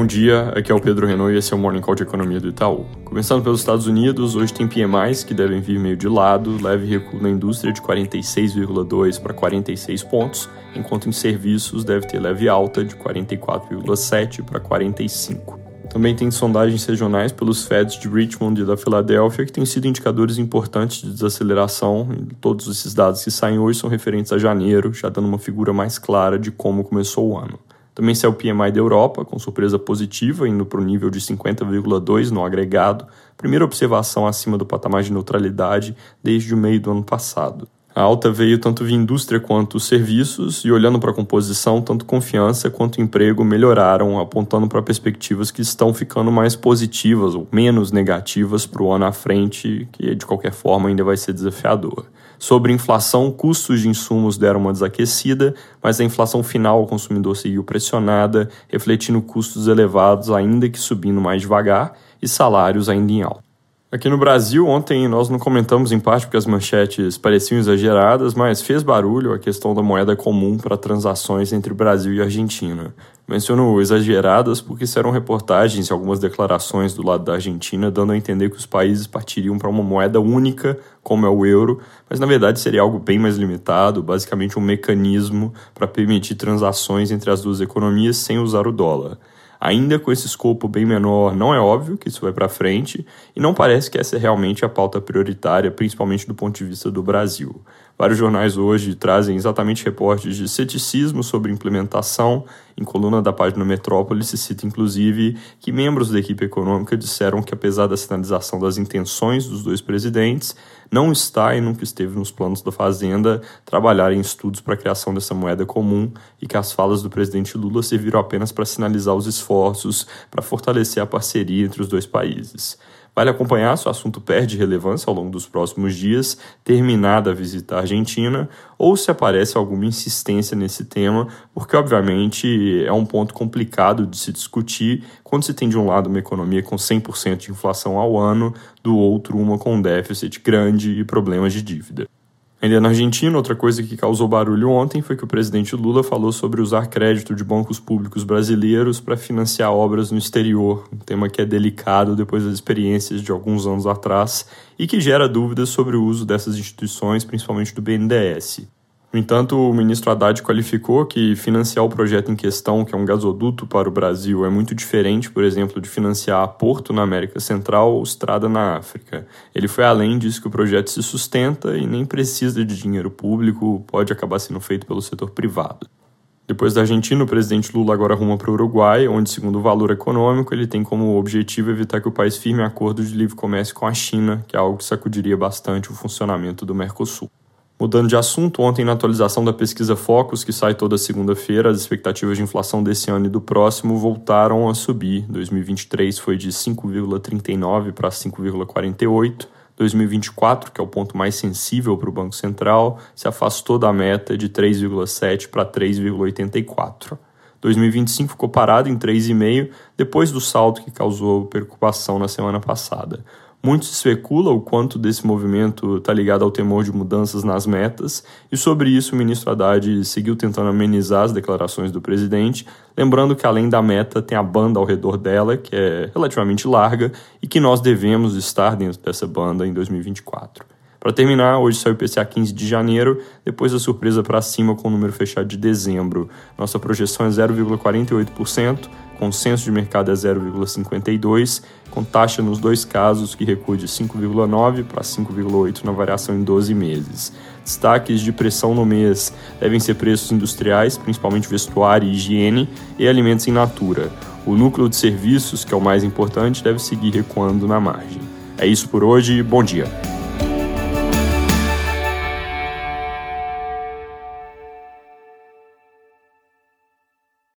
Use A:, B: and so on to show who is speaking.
A: Bom dia, aqui é o Pedro Renault e esse é o Morning Call de Economia do Itaú. Começando pelos Estados Unidos, hoje tem PMIs que devem vir meio de lado, leve recuo na indústria de 46,2 para 46 pontos, enquanto em serviços deve ter leve alta de 44,7 para 45. Também tem sondagens regionais pelos Feds de Richmond e da Filadélfia, que têm sido indicadores importantes de desaceleração. Todos esses dados que saem hoje são referentes a janeiro, já dando uma figura mais clara de como começou o ano. Também saiu o PMI da Europa, com surpresa positiva, indo para o nível de 50,2 no agregado, primeira observação acima do patamar de neutralidade desde o meio do ano passado. A alta veio tanto via indústria quanto serviços, e olhando para a composição, tanto confiança quanto emprego melhoraram, apontando para perspectivas que estão ficando mais positivas ou menos negativas para o ano à frente, que de qualquer forma ainda vai ser desafiador. Sobre inflação, custos de insumos deram uma desaquecida, mas a inflação final ao consumidor seguiu pressionada, refletindo custos elevados, ainda que subindo mais devagar, e salários ainda em alta. Aqui no Brasil, ontem nós não comentamos em parte porque as manchetes pareciam exageradas, mas fez barulho a questão da moeda comum para transações entre Brasil e Argentina. Menciono exageradas porque serão reportagens e algumas declarações do lado da Argentina dando a entender que os países partiriam para uma moeda única, como é o euro, mas na verdade seria algo bem mais limitado, basicamente um mecanismo para permitir transações entre as duas economias sem usar o dólar. Ainda com esse escopo bem menor, não é óbvio que isso vai para frente e não parece que essa é realmente a pauta prioritária, principalmente do ponto de vista do Brasil. Vários jornais hoje trazem exatamente reportes de ceticismo sobre implementação. Em coluna da página Metrópole se cita inclusive que membros da equipe econômica disseram que, apesar da sinalização das intenções dos dois presidentes, não está e nunca esteve nos planos da Fazenda trabalhar em estudos para a criação dessa moeda comum e que as falas do presidente Lula serviram apenas para sinalizar os esforços para fortalecer a parceria entre os dois países. Vale acompanhar se o assunto perde relevância ao longo dos próximos dias, terminada a visita à Argentina, ou se aparece alguma insistência nesse tema, porque obviamente é um ponto complicado de se discutir quando se tem de um lado uma economia com 100% de inflação ao ano, do outro uma com déficit grande e problemas de dívida. Ainda na Argentina, outra coisa que causou barulho ontem foi que o presidente Lula falou sobre usar crédito de bancos públicos brasileiros para financiar obras no exterior, um tema que é delicado depois das experiências de alguns anos atrás e que gera dúvidas sobre o uso dessas instituições, principalmente do BNDES. No entanto, o ministro Haddad qualificou que financiar o projeto em questão, que é um gasoduto para o Brasil, é muito diferente, por exemplo, de financiar porto na América Central ou estrada na África. Ele foi além disso que o projeto se sustenta e nem precisa de dinheiro público, pode acabar sendo feito pelo setor privado. Depois da Argentina, o presidente Lula agora arruma para o Uruguai, onde, segundo o valor econômico, ele tem como objetivo evitar que o país firme acordo de livre comércio com a China, que é algo que sacudiria bastante o funcionamento do Mercosul. Mudando de assunto, ontem na atualização da pesquisa Focus, que sai toda segunda-feira, as expectativas de inflação desse ano e do próximo voltaram a subir. 2023 foi de 5,39 para 5,48. 2024, que é o ponto mais sensível para o Banco Central, se afastou da meta de 3,7 para 3,84. 2025 ficou parado em 3,5 depois do salto que causou preocupação na semana passada. Muito se especula o quanto desse movimento está ligado ao temor de mudanças nas metas, e sobre isso o ministro Haddad seguiu tentando amenizar as declarações do presidente, lembrando que além da meta tem a banda ao redor dela, que é relativamente larga, e que nós devemos estar dentro dessa banda em 2024. Para terminar, hoje saiu o IPCA 15 de janeiro, depois da surpresa para cima com o número fechado de dezembro. Nossa projeção é 0,48%, consenso de mercado é 0,52%, com taxa nos dois casos que recua de 5,9% para 5,8% na variação em 12 meses. Destaques de pressão no mês devem ser preços industriais, principalmente vestuário e higiene, e alimentos em natura. O núcleo de serviços, que é o mais importante, deve seguir recuando na margem. É isso por hoje, bom dia!